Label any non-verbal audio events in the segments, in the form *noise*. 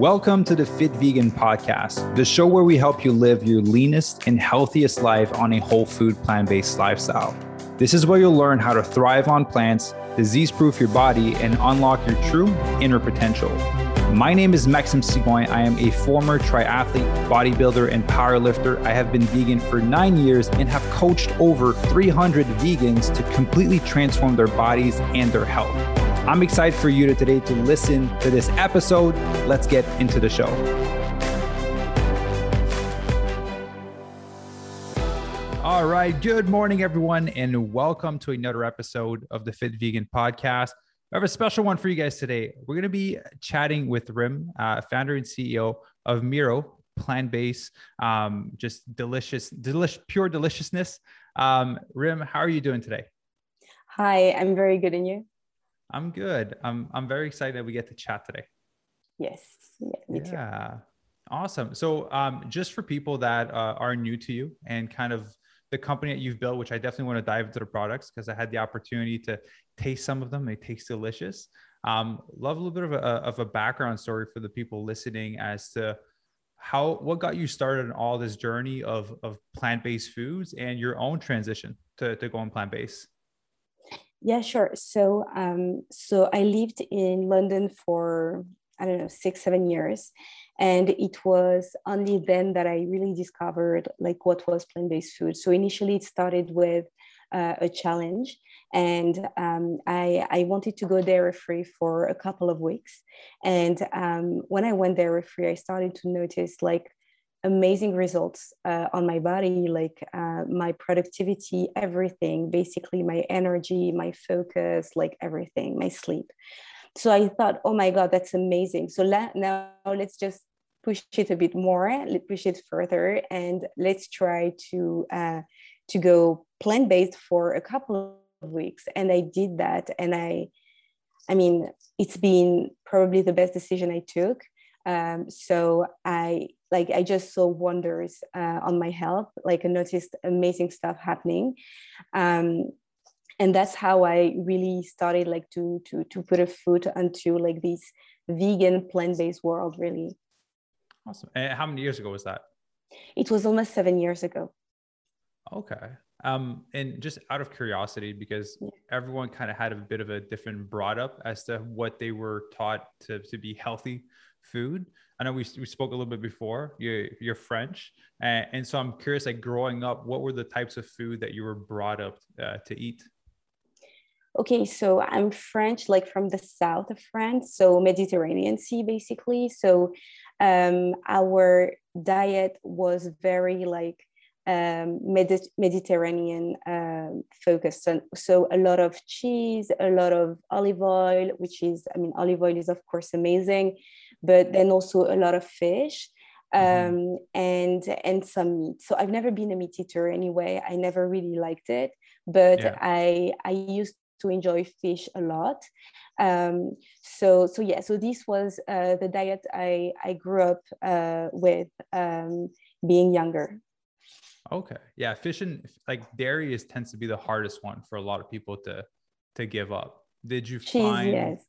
Welcome to the Fit Vegan Podcast, the show where we help you live your leanest and healthiest life on a whole food, plant based lifestyle. This is where you'll learn how to thrive on plants, disease proof your body, and unlock your true inner potential. My name is Maxim Sigouin. I am a former triathlete, bodybuilder, and powerlifter. I have been vegan for nine years and have coached over 300 vegans to completely transform their bodies and their health. I'm excited for you to today to listen to this episode. Let's get into the show. All right. Good morning, everyone, and welcome to another episode of the Fit Vegan Podcast. I have a special one for you guys today. We're going to be chatting with Rym, uh, founder and CEO of MiiRO, plant-based, um, just delicious, delicious, pure deliciousness. Um, Rym, how are you doing today? Hi, I'm very good, and you? I'm good. I'm I'm very excited that we get to chat today. Yes. Yeah. Me yeah. Awesome. So, um, just for people that uh, are new to you and kind of the company that you've built, which I definitely want to dive into the products because I had the opportunity to taste some of them. They taste delicious. Um, love a little bit of a, of a background story for the people listening as to how what got you started on all this journey of of plant-based foods and your own transition to, to going plant-based yeah, sure. So, um, so I lived in London for I don't know six, seven years, and it was only then that I really discovered like what was plant-based food. So initially, it started with uh, a challenge, and um, I I wanted to go dairy-free for a couple of weeks, and um, when I went dairy-free, I started to notice like amazing results uh, on my body like uh, my productivity everything basically my energy my focus like everything my sleep. So i thought oh my god that's amazing. So la- now let's just push it a bit more let's push it further and let's try to uh, to go plant-based for a couple of weeks. And i did that and i i mean it's been probably the best decision i took. Um, so I like I just saw wonders uh, on my health. Like I noticed amazing stuff happening, um, and that's how I really started like to to to put a foot onto like this vegan plant based world. Really. Awesome. And how many years ago was that? It was almost seven years ago. Okay. Um, and just out of curiosity, because yeah. everyone kind of had a bit of a different brought up as to what they were taught to, to be healthy food. I know we, we spoke a little bit before. You're, you're French, uh, and so I'm curious. Like growing up, what were the types of food that you were brought up uh, to eat? Okay, so I'm French, like from the south of France, so Mediterranean Sea, basically. So um, our diet was very like um, Medi- Mediterranean um, focus. So, so a lot of cheese, a lot of olive oil, which is, I mean, olive oil is of course amazing, but then also a lot of fish mm-hmm. um, and and some meat. So I've never been a meat eater anyway. I never really liked it, but yeah. I I used to enjoy fish a lot. Um, so so yeah, so this was uh, the diet I I grew up uh, with um, being younger. Okay. Yeah. Fish and like dairy is tends to be the hardest one for a lot of people to to give up. Did you Cheese, find yes.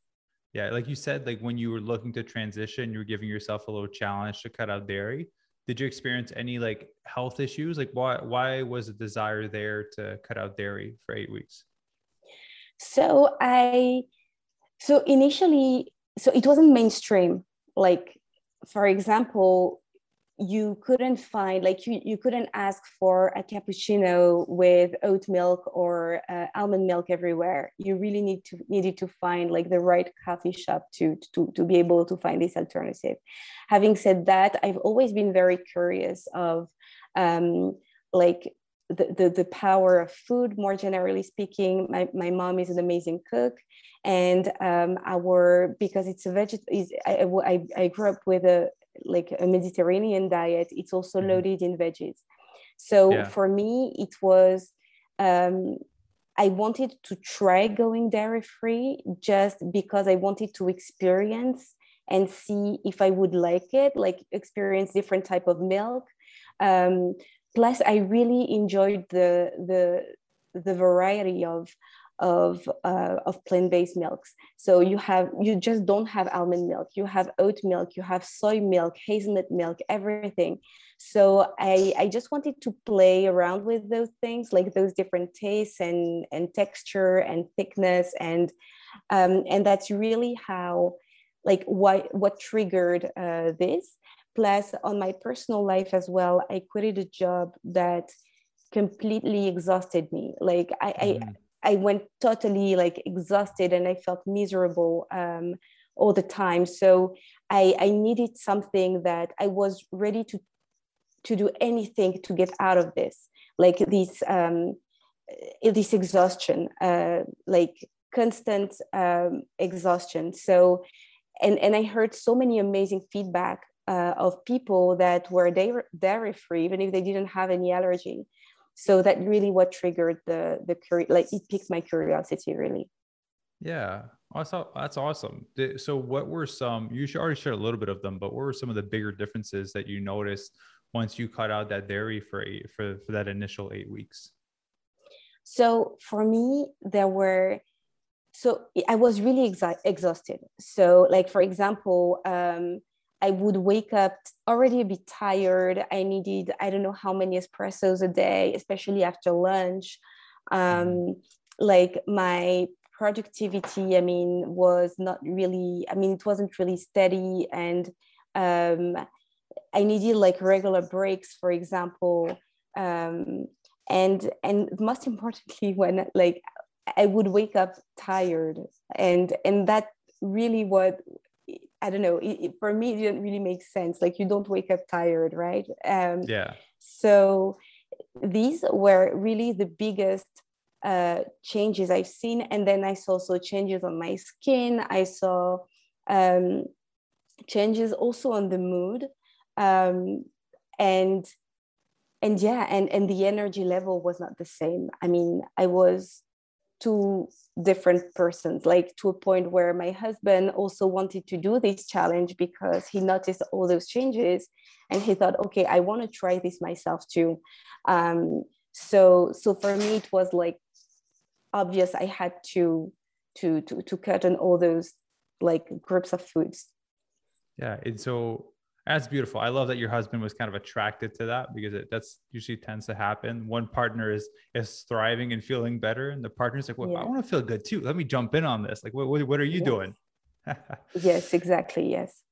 Yeah, like you said, like when you were looking to transition, you were giving yourself a little challenge to cut out dairy. Did you experience any like health issues? Like why why was a desire there to cut out dairy for eight weeks? So I so initially so it wasn't mainstream. Like for example, you couldn't find like you, you couldn't ask for a cappuccino with oat milk or uh, almond milk everywhere. You really need to needed to find like the right coffee shop to, to to be able to find this alternative. Having said that i've always been very curious of um, like the, the, the power of food more generally speaking. My, my mom is an amazing cook and um, our because it's a veget is I, I, I grew up with a like a Mediterranean diet, it's also mm-hmm. loaded in veggies. So yeah. for me, it was um, I wanted to try going dairy free just because I wanted to experience and see if I would like it, like experience different type of milk. Um, plus, I really enjoyed the the the variety of of uh, of plant-based milks. So you have you just don't have almond milk. You have oat milk. You have soy milk, hazelnut milk, everything. So I I just wanted to play around with those things, like those different tastes and and texture and thickness and um, and that's really how like what what triggered uh, this. Plus, on my personal life as well, I quitted a job that completely exhausted me. Like I, mm-hmm. I I went totally like exhausted and I felt miserable um, all the time. So I, I needed something that I was ready to to do anything to get out of this, like this um, eh, this exhaustion, uh, like constant um, exhaustion. So, and and I heard so many amazing feedback uh, of people that were dairy free, even if they didn't have any allergy so that really what triggered the the curi- like it piqued my curiosity really. Yeah. Also that's awesome. So what were some you should already shared a little bit of them but what were some of the bigger differences that you noticed once you cut out that dairy for eight, for, for that initial eight weeks? So for me there were so i was really exa- exhausted. So like for example um, I would wake up already a bit tired. I needed, I don't know how many espressos a day, especially after lunch. Um, mm-hmm. like my productivity, I mean, was not really, I mean, it wasn't really steady. And um, I needed like regular breaks, for example. Um, and and most importantly, *laughs* when like I would wake up tired, and and that really what I don't know. It, it, for me, it didn't really make sense. Like you don't wake up tired, right? Um, yeah. So these were really the biggest uh, changes I've seen, and then I saw also changes on my skin. I saw um, changes also on the mood, um, and and yeah, and and the energy level was not the same. I mean, I was two different persons like to a point where my husband also wanted to do this challenge because he noticed all those changes and he thought okay i want to try this myself too. Um, so so for me it was like obvious i had to to to, to cut on all those like groups of foods. Yeah and so that's beautiful. I love that your husband was kind of attracted to that because it, that's usually tends to happen. One partner is is thriving and feeling better, and the partner's like, "Well, yeah. I want to feel good too. Let me jump in on this. Like, what what, what are you yes. doing?" yes, *laughs* exactly. Yes.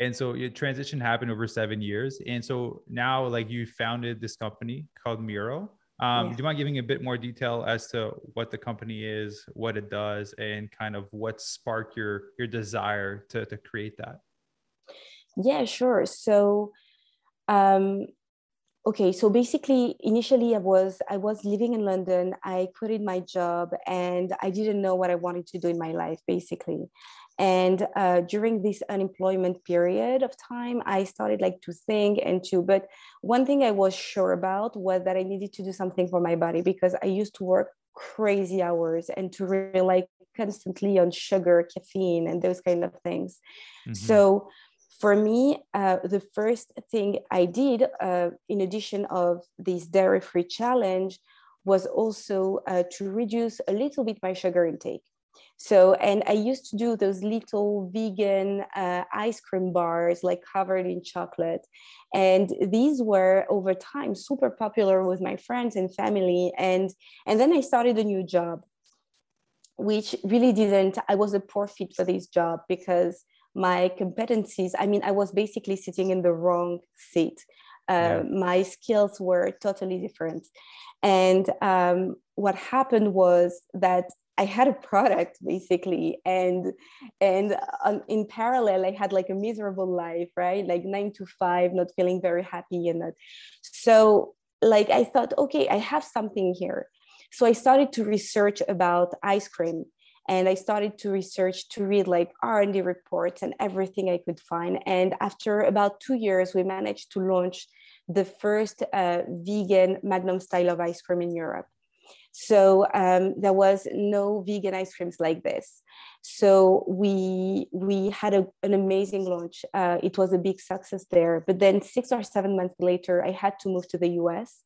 And so your transition happened over seven years, and so now, like, you founded this company called MiiRO. Um, yeah. Do you mind giving a bit more detail as to what the company is, what it does, and kind of what sparked your your desire to to create that? Yeah, sure. So, um, okay, so basically, initially, I was I was living in London. I quit my job, and I didn't know what I wanted to do in my life, basically. And uh, during this unemployment period of time, I started like to think and to. But one thing I was sure about was that I needed to do something for my body because I used to work crazy hours and to rely constantly on sugar, caffeine, and those kind of things. Mm-hmm. So for me, uh, the first thing I did, uh, in addition of this dairy-free challenge, was also uh, to reduce a little bit my sugar intake. So, and I used to do those little vegan uh, ice cream bars, like covered in chocolate. And these were over time super popular with my friends and family. And, and then I started a new job, which really didn't, I was a poor fit for this job because my competencies i mean i was basically sitting in the wrong seat. Uh, yeah. my skills were totally different. And um, what happened was that i had a product basically and and um, in parallel i had like a miserable life right? Like nine to five not feeling very happy and that. So like i thought okay i have something here. So i started to research about ice cream and i started to research to read like r&d reports and everything i could find. And after about two years we managed to launch the first uh, vegan magnum style of ice cream in europe. So um, there was no vegan ice creams like this. So we we had a, an amazing launch. Uh, it was a big success there. But then six or seven months later i had to move to the us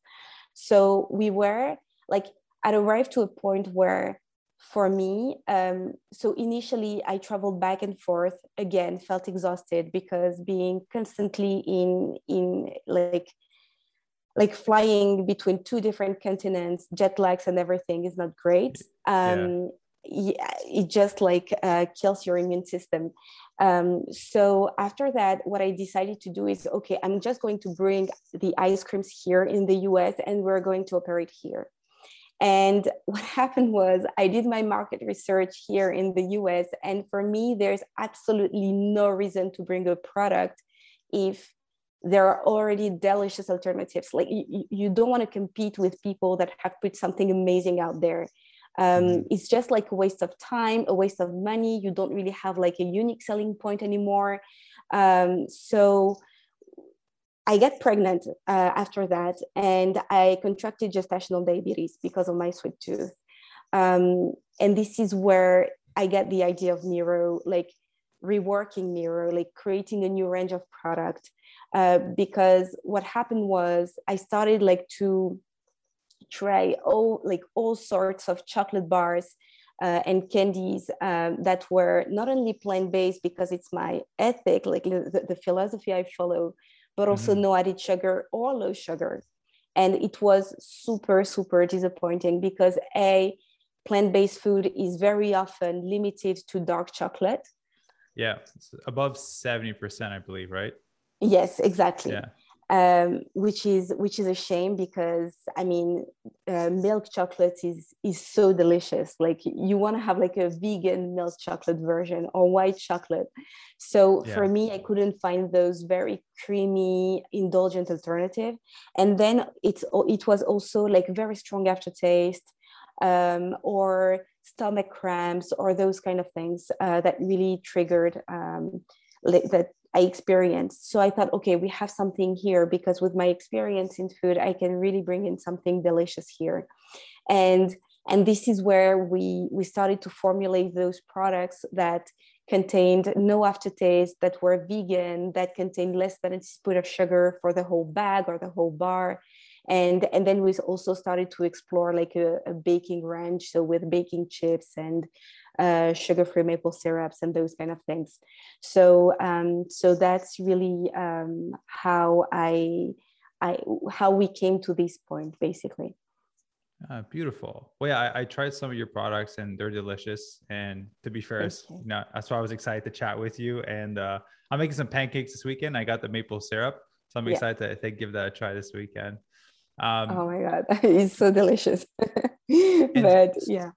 so we were like i arrived to a point where for me um, so initially i traveled back and forth again felt exhausted because being constantly in in like like flying between two different continents jet lags and everything is not great. Um, yeah. it just like uh, kills your immune system. Um, so after that what i decided to do is okay i'm just going to bring the ice creams here in the us and we're going to operate here and *laughs* what happened was, I did my market research here in the US. And for me, there's absolutely no reason to bring a product if there are already delicious alternatives. Like you, you don't want to compete with people that have put something amazing out there. Um, mm-hmm. It's just like a waste of time, a waste of money. You don't really have like a unique selling point anymore. Um, so I get pregnant uh, after that, and I contracted gestational diabetes because of my sweet tooth. Um, and this is where I get the idea of MiiRO, like reworking MiiRO, like creating a new range of product. Uh, because what happened was I started like to try all like all sorts of chocolate bars uh, and candies um, that were not only plant-based because it's my ethic, like the, the philosophy I follow, but also mm-hmm. no added sugar or low sugar. And it was super, super disappointing because A, plant based food is very often limited to dark chocolate. Yeah, above 70%, I believe, right? Yes, exactly. Yeah um, which is which is a shame because I mean, uh, milk chocolate is is so delicious. Like you want to have like a vegan milk chocolate version or white chocolate. So yeah. for me, I couldn't find those very creamy, indulgent alternative. And then it's it was also like very strong aftertaste um, or stomach cramps or those kind of things uh, that really triggered um, that I experienced. So I thought, okay, we have something here because with my experience in food, I can really bring in something delicious here. And and this is where we we started to formulate those products that contained no aftertaste, that were vegan, that contained less than a teaspoon of sugar for the whole bag or the whole bar. And, and then we also started to explore like a, a baking ranch so with baking chips and uh, sugar-free maple syrups and those kind of things. So um, so that's really um, how I I how we came to this point basically. Uh, beautiful. Well, yeah, I, I, tried some of your products and they're delicious. And to be fair, you know, that's why I was excited to chat with you. And uh, I'm making some pancakes this weekend. I got the maple syrup, so I'm yeah. excited to I think give that a try this weekend. Um, oh my god, *laughs* it's so delicious. *laughs* but yeah.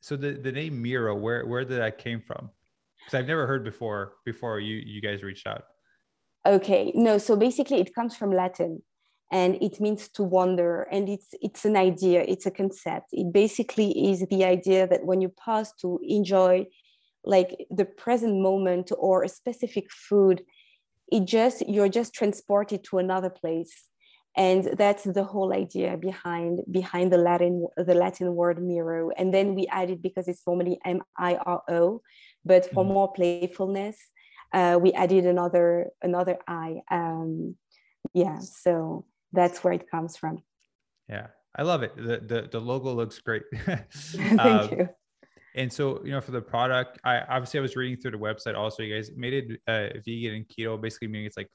So the, the name MiiRO, where where did that came from? Because I've never heard before before you you guys reached out. Okay, no. So basically, it comes from Latin, and it means to wander, and it's it's an idea, it's a concept. It basically is the idea that when you pause to enjoy, like the present moment or a specific food, it just you're just transported to another place and that's the whole idea behind behind the latin the latin word miro. And then we added because it's formally m-i-r-o but for mm-hmm. more playfulness uh, we added another another i um, yeah so that's where it comes from. Yeah i love it. The the, the logo looks great. *laughs* *laughs* Thank um, you. and so you know for the product i obviously i was reading through the website also. You guys made it uh, vegan and keto basically meaning it's like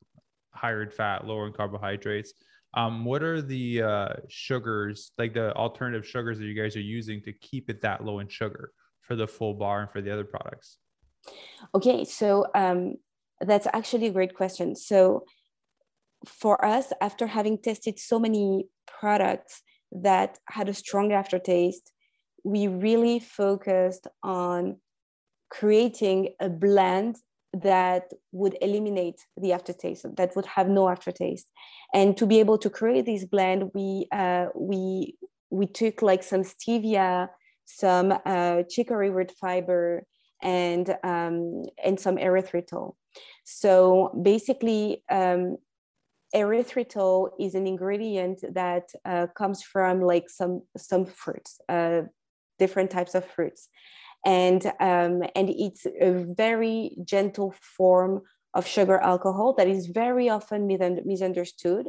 higher in fat lower in carbohydrates um, what are the uh, sugars, like the alternative sugars that you guys are using to keep it that low in sugar for the full bar and for the other products? Okay, so um, that's actually a great question. So for us, after having tested so many products that had a strong aftertaste, we really focused on creating a blend that would eliminate the aftertaste that would have no aftertaste. And to be able to create this blend we uh, we we took like some stevia some uh, chicory root fiber and um, and some erythritol. So basically um, erythritol is an ingredient that uh, comes from like some some fruits uh, different types of fruits and um, and it's a very gentle form of sugar alcohol that is very often misunderstood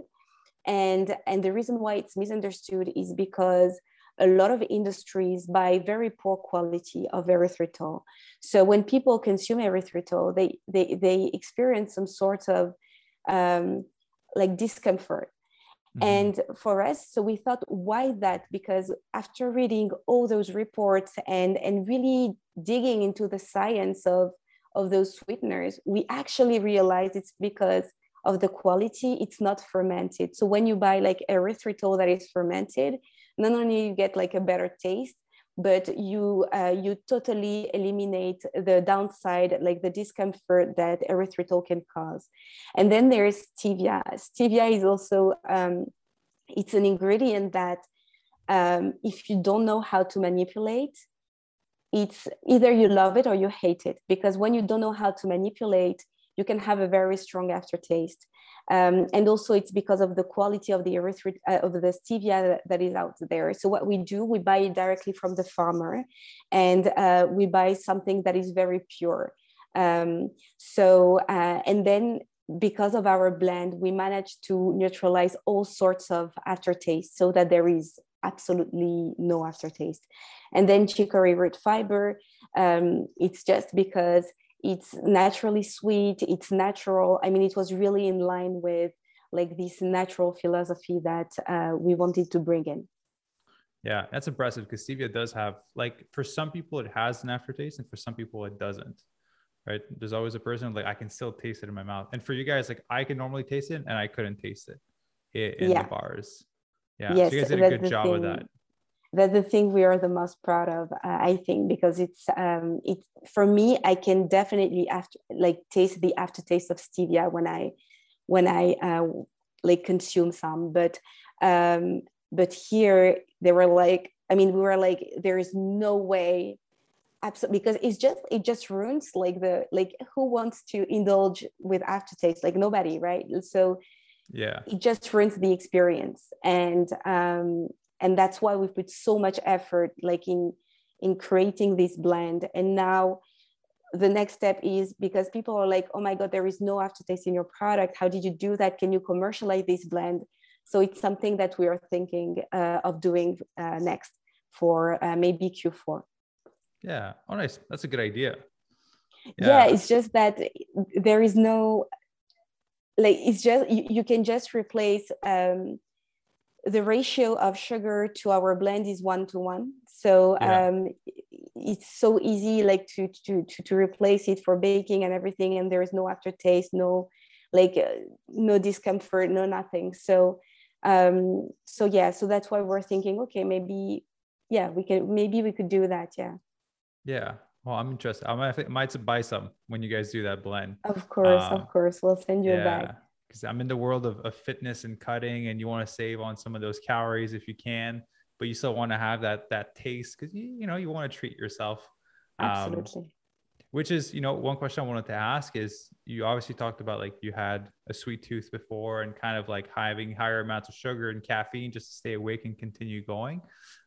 and and the reason why it's misunderstood is because a lot of industries buy very poor quality of erythritol. So when people consume erythritol, they they they experience some sort of um, like discomfort. Mm-hmm. And for us, so we thought, why that? Because after reading all those reports and and really digging into the science of of those sweeteners, we actually realized it's because of the quality. It's not fermented. So when you buy like erythritol that is fermented, not only you get like a better taste but you uh, you totally eliminate the downside like the discomfort that erythritol can cause. And then there's stevia. Stevia is also um, it's an ingredient that um, if you don't know how to manipulate it's either you love it or you hate it. Because when you don't know how to manipulate you can have a very strong aftertaste um, and also it's because of the quality of the erythrit uh, of the stevia that, is out there. So what we do, we buy it directly from the farmer and uh, we buy something that is very pure. Um, so, uh, and then because of our blend, we manage to neutralize all sorts of aftertaste so that there is absolutely no aftertaste. And then chicory root fiber, um, it's just because it's naturally sweet it's natural. I mean it was really in line with like this natural philosophy that uh, we wanted to bring in. Yeah that's impressive because stevia does have like for some people it has an aftertaste and for some people it doesn't right? There's always a person like i can still taste it in my mouth. And for you guys like i can normally taste it and i couldn't taste it in yeah. the bars. Yeah yes, so you guys did a good job thing. of that that's the thing we are the most proud of uh, i think because it's um it for me i can definitely after like taste the aftertaste of stevia when i when i uh, like consume some. But um but here they were like i mean we were like there is no way absolutely because it's just it just ruins like the like who wants to indulge with aftertaste? Like nobody right? So yeah. it just ruins the experience. And um and that's why we put so much effort like in in creating this blend. And now the next step is because people are like oh my god there is no aftertaste in your product. How did you do that? Can you commercialize this blend? So it's something that we are thinking uh, of doing uh, next for uh, maybe q4 yeah oh nice. That's a good idea. Yeah. yeah. it's just that there is no like it's just you, you can just replace um, the ratio of sugar to our blend is one to one. So yeah. um, it's so easy like to, to, to, to, replace it for baking and everything. And there is no aftertaste, no like uh, no discomfort, no nothing. So um, so yeah, so that's why we're thinking, okay, maybe, yeah, we can, maybe we could do that. Yeah. Yeah. Well, I'm interested. I might, I might buy some when you guys do that blend. Of course, um, of course. We'll send you yeah. a bag because I'm in the world of, of fitness and cutting, and you want to save on some of those calories if you can, but you still want to have that that taste because you you know you want to treat yourself. Um, Absolutely. Um, which is, you know, one question I wanted to ask is you obviously talked about like you had a sweet tooth before and kind of like having higher amounts of sugar and caffeine just to stay awake and continue going.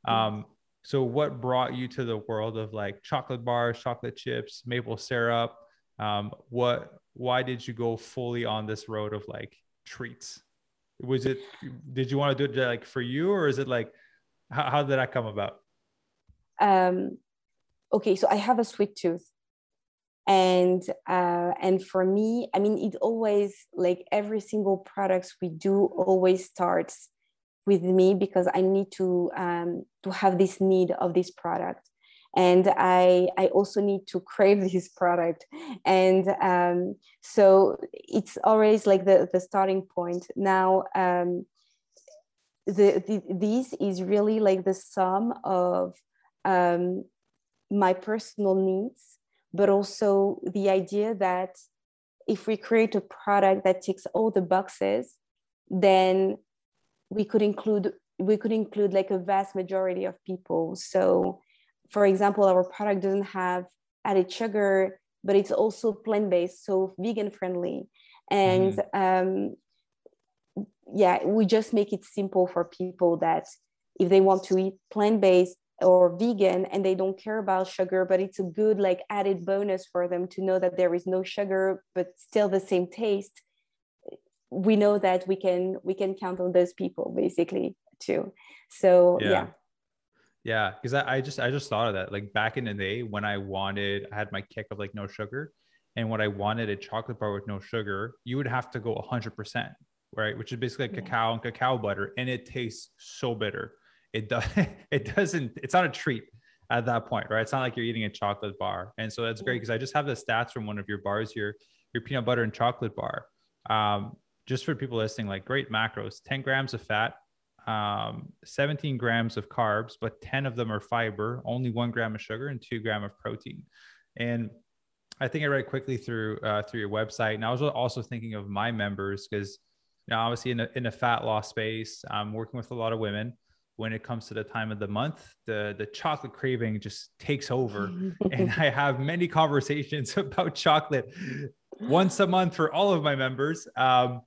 Um, so what brought you to the world of like chocolate bars, chocolate chips, maple syrup? Um, what why did you go fully on this road of like treats? Was it did you want to do it like for you or is it like how, how did that come about? Um, okay, so I have a sweet tooth and uh, and for me i mean it always like every single products we do always starts with me because i need to um, to have this need of this product and I I also need to crave *laughs* this product, and um, so it's always like the the starting point. Now, um, the, the this is really like the sum of um, my personal needs, but also the idea that if we create a product that ticks all the boxes, then we could include we could include like a vast majority of people. So for example, our product doesn't have added sugar, but it's also plant based, so vegan friendly. And mm. um, yeah, we just make it simple for people that if they want to eat plant based or vegan and they don't care about sugar, but it's a good like added bonus for them to know that there is no sugar, but still the same taste. We know that we can we can count on those people basically too. So yeah. yeah Yeah, because I, I just I just thought of that. Like back in the day when I wanted, I had my kick of like no sugar, and when I wanted a chocolate bar with no sugar, you would have to go 100%, right? Which is basically like yeah. cacao and cacao butter, and it tastes so bitter. It does. *laughs* It doesn't. It's not a treat at that point, right? It's not like you're eating a chocolate bar, and so that's great because I just have the stats from one of your bars here, your peanut butter and chocolate bar. Um, just for people listening, like great macros: 10 grams of fat, um, 17 grams of carbs, but 10 of them are fiber, only one gram of sugar, and two gram of protein. And I think I read quickly through uh, through your website, and I was also thinking of my members because you know obviously in a, in a fat loss space, I'm working with a lot of women. When it comes to the time of the month, the the chocolate craving just takes over, *laughs* and I have many conversations *laughs* about chocolate once a month for all of my members. Um,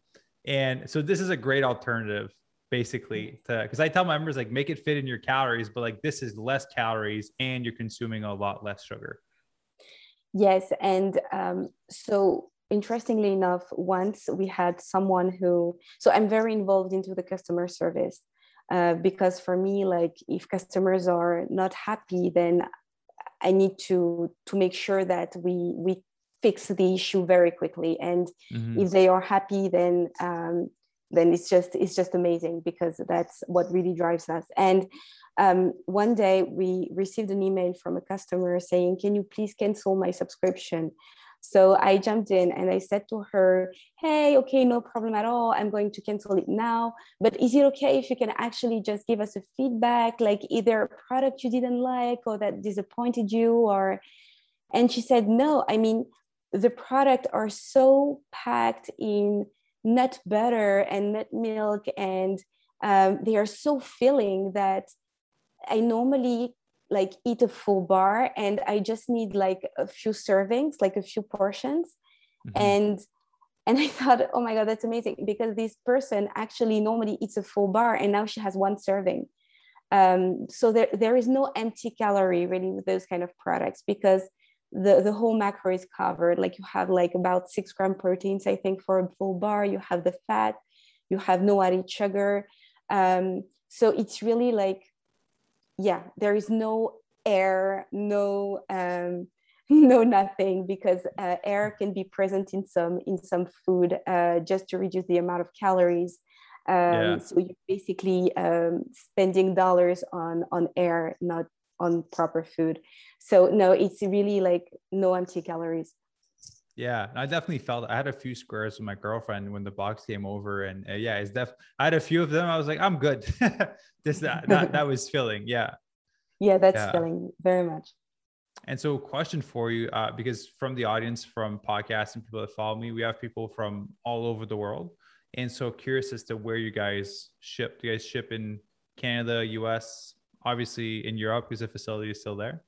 and so this is a great alternative basically to because I tell my members like make it fit in your calories, but like this is less calories and you're consuming a lot less sugar. Yes, and um, so interestingly enough, once we had someone who so I'm very involved into the customer service uh, because for me, like if customers are not happy, then I need to to make sure that we we fix the issue very quickly and mm-hmm. if they are happy then um, then it's just it's just amazing because that's what really drives us. And um, one day we received an email from a customer saying can you please cancel my subscription? So i jumped in and i said to her hey okay no problem at all. I'm going to cancel it now. But is it okay if you can actually just give us a feedback like either a product you didn't like or that disappointed you or and she said no i mean the product are so packed in nut butter and nut milk and um, they are so filling that i normally like eat a full bar and i just need like a few servings like a few portions mm-hmm. and and i *laughs* thought oh my god that's amazing because this person actually normally eats a full bar and now she has one serving um, so there, there is no empty calorie really with those kind of products because the, the whole macro is covered. Like you have like about six gram proteins, I think, for a full bar. You have the fat, you have no added sugar. Um, so it's really like, yeah, there is no air, no um, *laughs* no nothing because uh, air can be present in some in some food uh, just to reduce the amount of calories. Um, yeah. So you're basically um, spending dollars on on air, not on proper food. So no, it's really like no empty calories. Yeah, I definitely felt I had a few squares with my girlfriend when the box came over, and uh, yeah, it's def. I had a few of them. I was like, I'm good. *laughs* this that, *laughs* that that was filling. Yeah. Yeah, that's yeah. filling very much. And so, question for you, uh, because from the audience, from podcasts and people that follow me, we have people from all over the world, and so curious as to where you guys ship. Do you guys ship in Canada, U.S., obviously in Europe is the facility still there?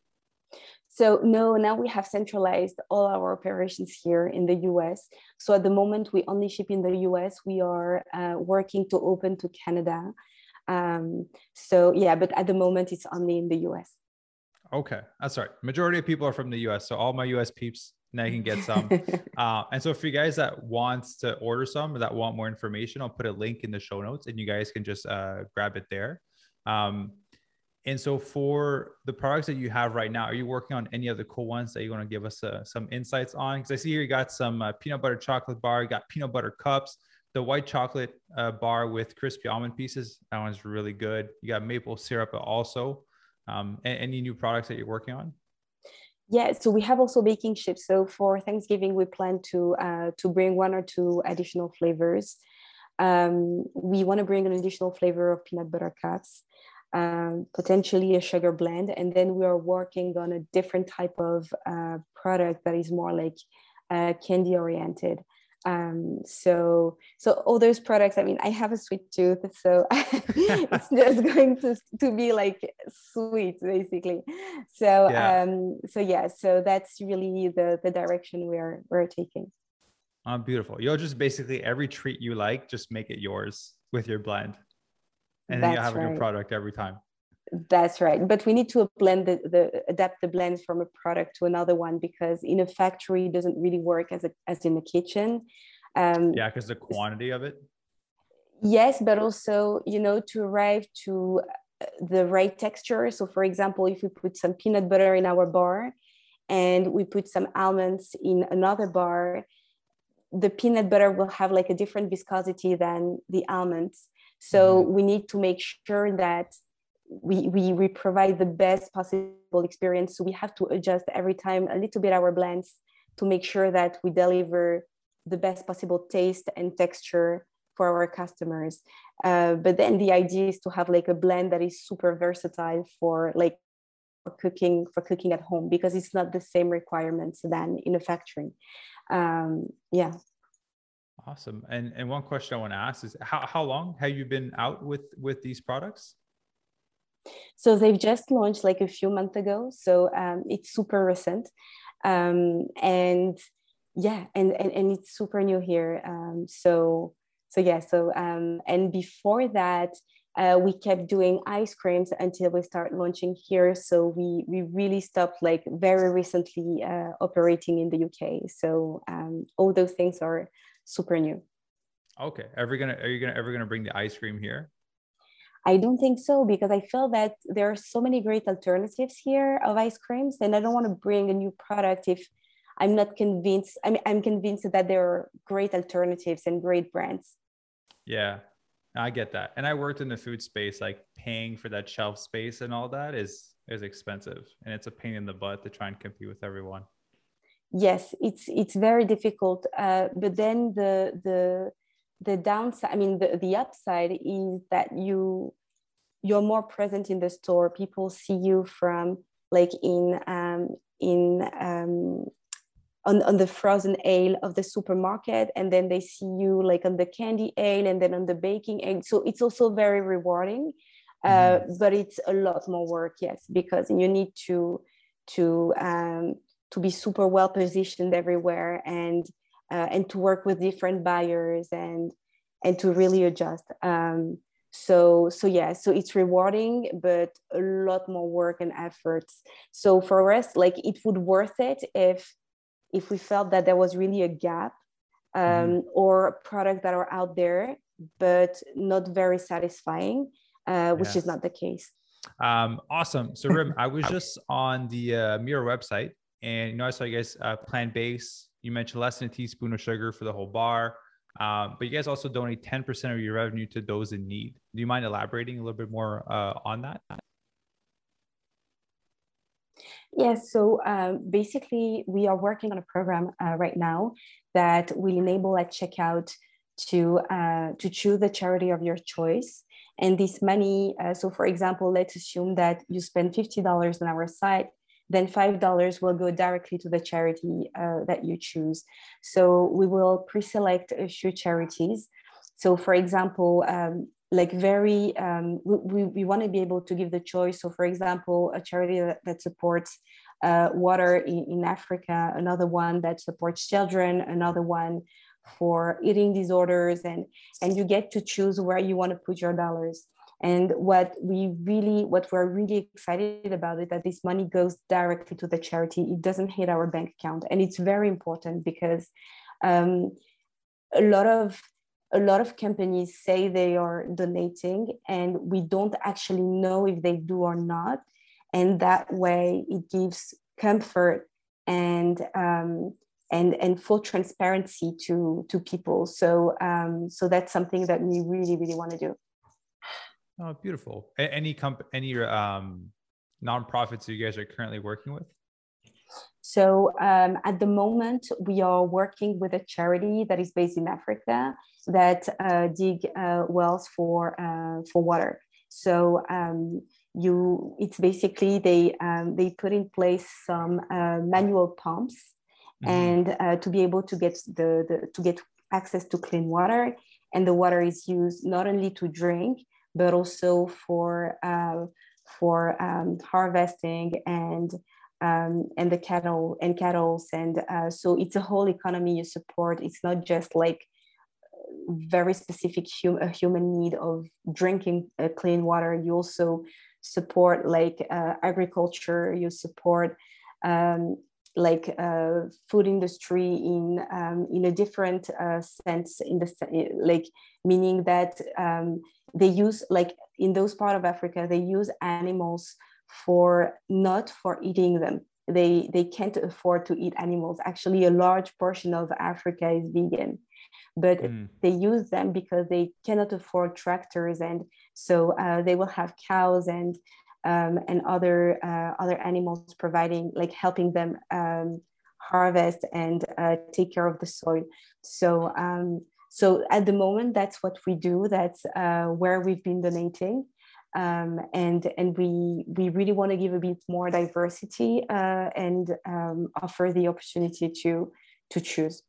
So no, now we have centralized all our operations here in the US. So at the moment, we only ship in the US. We are uh, working to open to Canada. Um, so yeah, but at the moment, it's only in the US. Okay, that's right. Majority of people are from the US, so all my US peeps now you can get some. *laughs* uh, and so for you guys that wants to order some or that want more information, I'll put a link in the show notes, and you guys can just uh, grab it there. Um, and so, for the products that you have right now, are you working on any other cool ones that you want to give us uh, some insights on? Because I see here you got some uh, peanut butter chocolate bar, you got peanut butter cups, the white chocolate uh, bar with crispy almond pieces. That one's really good. You got maple syrup also. Um, any new products that you're working on? Yeah, so we have also baking chips. So for Thanksgiving, we plan to uh, to bring one or two additional flavors. Um, we want to bring an additional flavor of peanut butter cups um, potentially a sugar blend. And then we are working on a different type of uh, product that is more like uh, candy oriented. Um, so, so all those products, I mean, I have a sweet tooth, so *laughs* it's *laughs* just going to, to be like sweet basically. So, yeah. um, so yeah, so that's really the, the direction we're, we're taking. Oh, beautiful. You'll just basically every treat you like, just make it yours with your blend and then you have right. a new product every time that's right but we need to blend the, the adapt the blends from a product to another one because in a factory it doesn't really work as a, as in the kitchen um, yeah because the quantity of it yes but also you know to arrive to the right texture. So, for example, if we put some peanut butter in our bar and we put some almonds in another bar, the peanut butter will have like a different viscosity than the almonds. So, mm-hmm. we need to make sure that we, we, we provide the best possible experience. So, we have to adjust every time a little bit our blends to make sure that we deliver the best possible taste and texture for our customers. Uh, but then the idea is to have like a blend that is super versatile for like for cooking for cooking at home because it's not the same requirements than in a factory. Um, yeah. Awesome. And and one question I want to ask is how, how long have you been out with with these products? So they've just launched like a few months ago. So um, it's super recent. Um, and yeah, and, and, and it's super new here. Um, so so yeah so um, and before that uh, we kept doing ice creams until we start launching here so we we really stopped like very recently uh, operating in the uk so um, all those things are super new okay ever gonna are you gonna ever gonna bring the ice cream here I don't think so because I feel that there are so many great alternatives here of ice creams, and I don't want to bring a new product if I'm not convinced. I mean, I'm convinced that there are great alternatives and great brands. Yeah, I get that. And I worked in the food space, like paying for that shelf space and all that is is expensive, and it's a pain in the butt to try and compete with everyone. Yes, it's it's very difficult. Uh, but then the the the downside, I mean, the the upside is that you you're more present in the store. People see you from like in um, in um, on, on the frozen ale of the supermarket and then they see you like on the candy ale and then on the baking ale so it's also very rewarding uh, mm-hmm. but it's a lot more work yes because you need to to um, to be super well positioned everywhere and uh, and to work with different buyers and and to really adjust um, so so yeah so it's rewarding but a lot more work and efforts so for us like it would worth it if if we felt that there was really a gap um, mm or products that are out there but not very satisfying, uh, which yeah. is not the case. Um, awesome. So Rym, *laughs* I was just on the uh, MiiRO website, and you know I saw you guys uh, plant based. You mentioned less than a teaspoon of sugar for the whole bar, um, but you guys also donate ten percent of your revenue to those in need. Do you mind elaborating a little bit more uh, on that? Yes, so um, basically, we are working on a program uh, right now that will enable at checkout to uh, to choose the charity of your choice. And this money, uh, so for example, let's assume that you spend fifty dollars on our site, then five dollars will go directly to the charity uh, that you choose. So we will pre-select a few charities. So, for example, um, like very um, we, we want to be able to give the choice so for example a charity that, that supports uh, water in, in africa another one that supports children another one for eating disorders and and you get to choose where you want to put your dollars and what we really what we're really excited about is that this money goes directly to the charity. It doesn't hit our bank account. And it's very important because um, a lot of a lot of companies say they are donating and we don't actually know if they do or not. And that way it gives comfort and um, and and full transparency to to people. So um, so that's something that we really really want to do oh beautiful any comp any um nonprofits you guys are currently working with so um, at the moment, we are working with a charity that is based in Africa that uh, dig uh, wells for uh, for water. So um, you, it's basically they um, they put in place some uh, manual pumps, mm-hmm. and uh, to be able to get the, the to get access to clean water, and the water is used not only to drink but also for uh, for um, harvesting and um, and the cattle and cattles. And uh, so it's a whole economy you support. It's not just like very specific hum- a human need of drinking uh, clean water. You also support like uh, agriculture. You support um, like uh, food industry in um, in a different uh, sense in the like meaning that um, they use like in those part of africa they use animals for not for eating them they they can't afford to eat animals actually a large portion of africa is vegan but mm. they use them because they cannot afford tractors and so uh, they will have cows and um, and other uh, other animals providing like helping them um, harvest and uh, take care of the soil so um, so at the moment that's what we do that's uh, where we've been donating um, and and we we really want to give a bit more diversity uh, and um, offer the opportunity to to choose.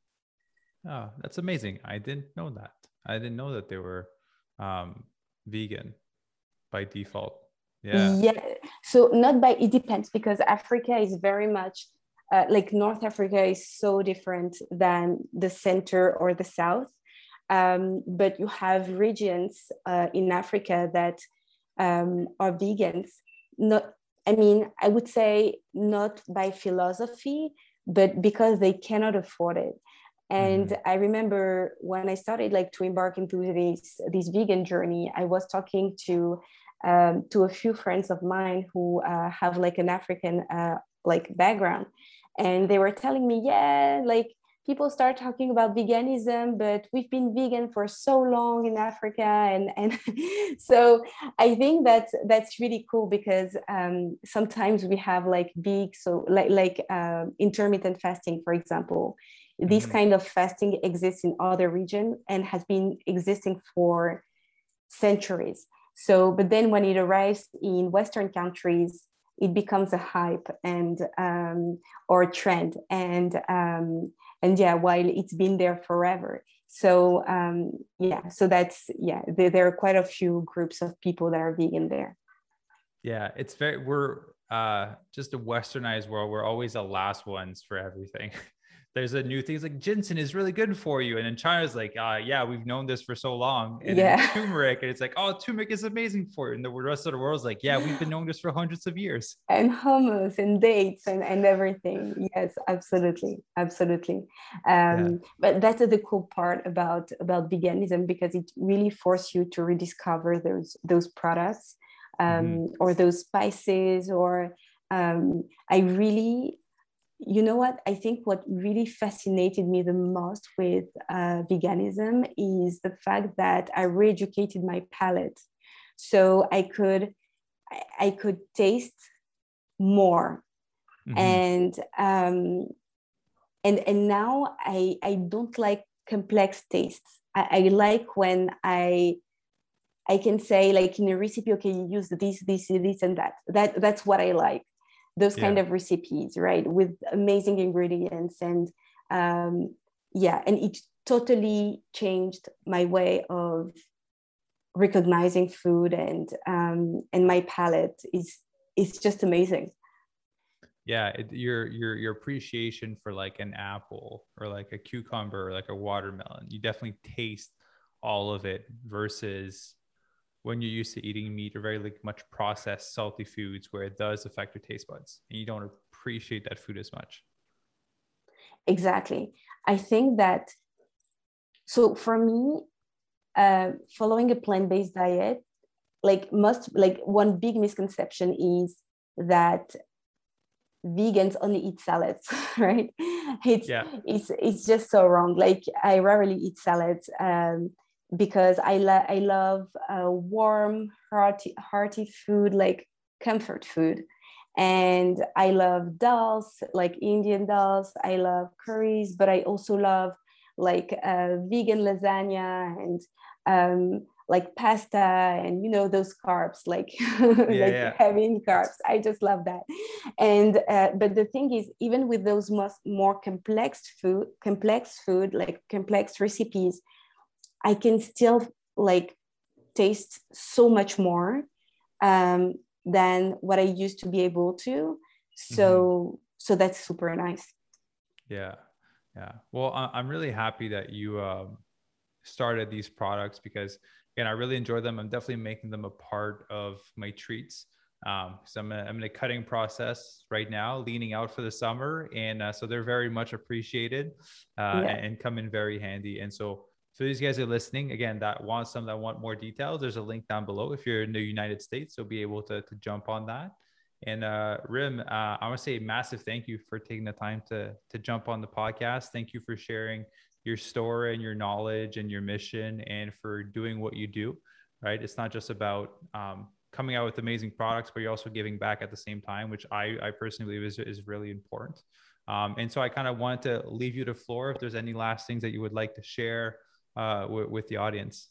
Oh, that's amazing! I didn't know that. I didn't know that they were um, vegan by default. Yeah. Yeah. So not by it depends because Africa is very much uh, like North Africa is so different than the center or the south. Um, but you have regions uh, in Africa that um, are vegans. Not, I mean, I would say not by philosophy, but because they cannot afford it. And mm-hmm. I remember when I started like to embark into this this vegan journey, I was talking to um, to a few friends of mine who uh, have like an African uh, like background, and they were telling me, yeah, like people start talking about veganism but we've been vegan for so long in africa. And and *laughs* so i think that that's really cool because um, sometimes we have like big so like like um, intermittent fasting for example. This mm-hmm. kind of fasting exists in other regions and has been existing for centuries so but then when it arrives in western countries it becomes a hype and um, or trend and um, and yeah while it's been there forever. So um, yeah so that's yeah there, there, are quite a few groups of people that are vegan there. Yeah it's very we're uh just a westernized world. We're always the last ones for everything *laughs* there's a new thing It's like ginseng is really good for you. And in China's like, uh, yeah, we've known this for so long. And yeah. turmeric, and it's like, oh, turmeric is amazing for you. And the rest of the world's like, yeah, we've been *laughs* knowing this for hundreds of years. And hummus and dates and, and everything. Yes, absolutely. Absolutely. Um, yeah. but that's the cool part about about veganism because it really forces you to rediscover those those products um, mm-hmm. or those spices or um, I really you know what? I think what really fascinated me the most with uh, veganism is the fact that i re-educated my palate. So i could i could taste more. Mm-hmm. and um and and now i i don't like complex tastes. I, I like when i i can say like in a recipe okay you use this this this and that. That that's what i like those yeah. kind of recipes right with amazing ingredients and um, yeah and it totally changed my way of recognizing food and um, and my palate is is just amazing yeah it, your your your appreciation for like an apple or like a cucumber or like a watermelon you definitely taste all of it versus when you're used to eating meat or very like much processed salty foods where it does affect your taste buds and you don't appreciate that food as much. Exactly. I think that so for me uh, following a plant-based diet like must like one big misconception is that vegans only eat salads *laughs* right? It's yeah. it's it's just so wrong. Like i rarely eat salads um, because I, lo- I love uh, warm, hearty, hearty food, like comfort food. And I love dals, like Indian dals. I love curries, but I also love like uh, vegan lasagna and um, like pasta and you know those carbs, like, *laughs* yeah, like yeah. having carbs. I just love that. And uh, but the thing is, even with those most, more complex food, complex food, like complex recipes, I can still like taste so much more um, than what I used to be able to. So mm-hmm. so that's super nice. Yeah, yeah. Well, I'm really happy that you um, started these products because again, I really enjoy them. I'm definitely making them a part of my treats. Um, so I'm, a, I'm in a cutting process right now, leaning out for the summer, and uh, so they're very much appreciated uh, yeah. and come in very handy. And so So these guys are listening again that want some that want more details. There's a link down below if you're in the United States, so be able to, to jump on that. And uh, Rym, uh, I want to say a massive thank you for taking the time to to jump on the podcast. Thank you for sharing your story and your knowledge and your mission, and for doing what you do. Right, it's not just about um, coming out with amazing products, but you're also giving back at the same time, which I, I personally believe is, is really important. Um, and so I kind of wanted to leave you the floor if there's any last things that you would like to share uh, w- with the audience.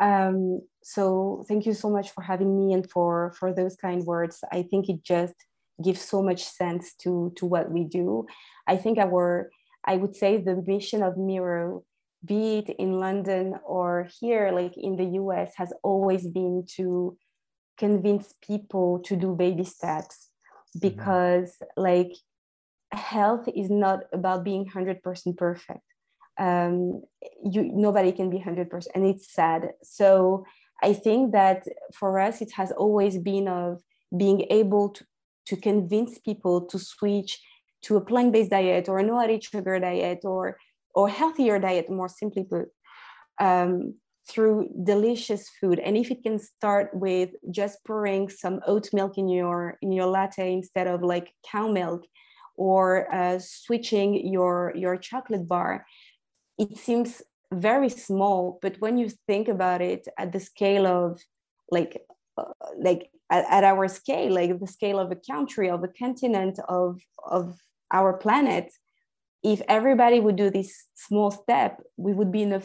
Um, so thank you so much for having me and for for those kind words. I think it just gives so much sense to to what we do. I think our I would say the mission of MiiRO, be it in London or here, like in the US, has always been to convince people to do baby steps Mm-hmm. because mm-hmm. like health is not about being 100% perfect. Um, you nobody can be 100% and it's sad. So i think that for us it has always been of being able to, to convince people to switch to a plant-based diet or a no added sugar diet or or healthier diet more simply put um, through delicious food. And if it can start with just pouring some oat milk in your in your latte instead of like cow milk or uh, switching your your chocolate bar it seems very small but when you think about it at the scale of like uh, like at, at, our scale like the scale of a country of a continent of of our planet if everybody would do this small step we would be in a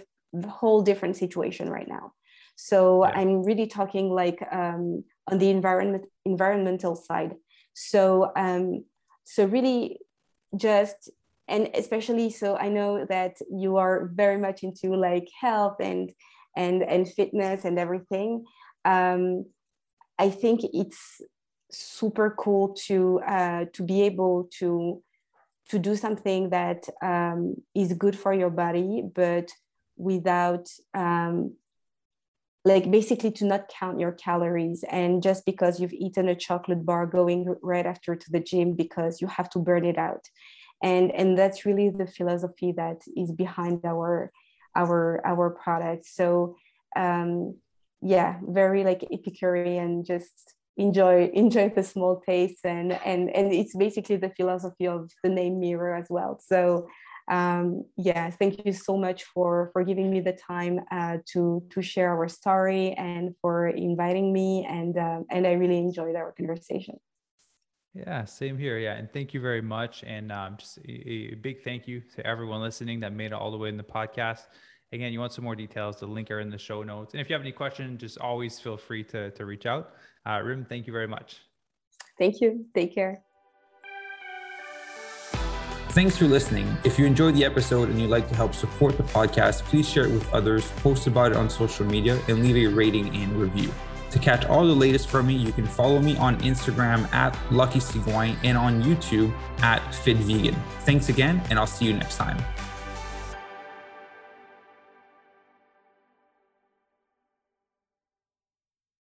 whole different situation right now. So yeah. I'm really talking like um, on the environment environmental side. So um, so really just and especially so I know that you are very much into like health and and and fitness and everything. Um, I think it's super cool to uh, to be able to to do something that um, is good for your body, but without um, like basically to not count your calories and just because you've eaten a chocolate bar going right after to the gym because you have to burn it out. And and that's really the philosophy that is behind our our our products so um yeah very like epicurean just enjoy *laughs* enjoy the small taste and and and it's basically the philosophy of the name MiiRO as well. So um, yeah, thank you so much for for giving me the time uh, to to share our story and for inviting me and uh, and I really enjoyed our conversation. Yeah, same here. Yeah, and thank you very much. And um, just a, a, big thank you to everyone listening that made it all the way in the podcast. Again, you want some more details, the link are in the show notes. And if you have any questions, just always feel free to, to reach out. Uh, Rym, thank you very much. Thank you. Take care. Thanks for listening. If you enjoyed the episode and you'd like to help support the podcast, please share it with others, post about it on social media, and leave a rating and review. To catch all the latest from me, you can follow me on Instagram at Lucky Sigouin and on YouTube at Fit Vegan. Thanks again, and I'll see you next time.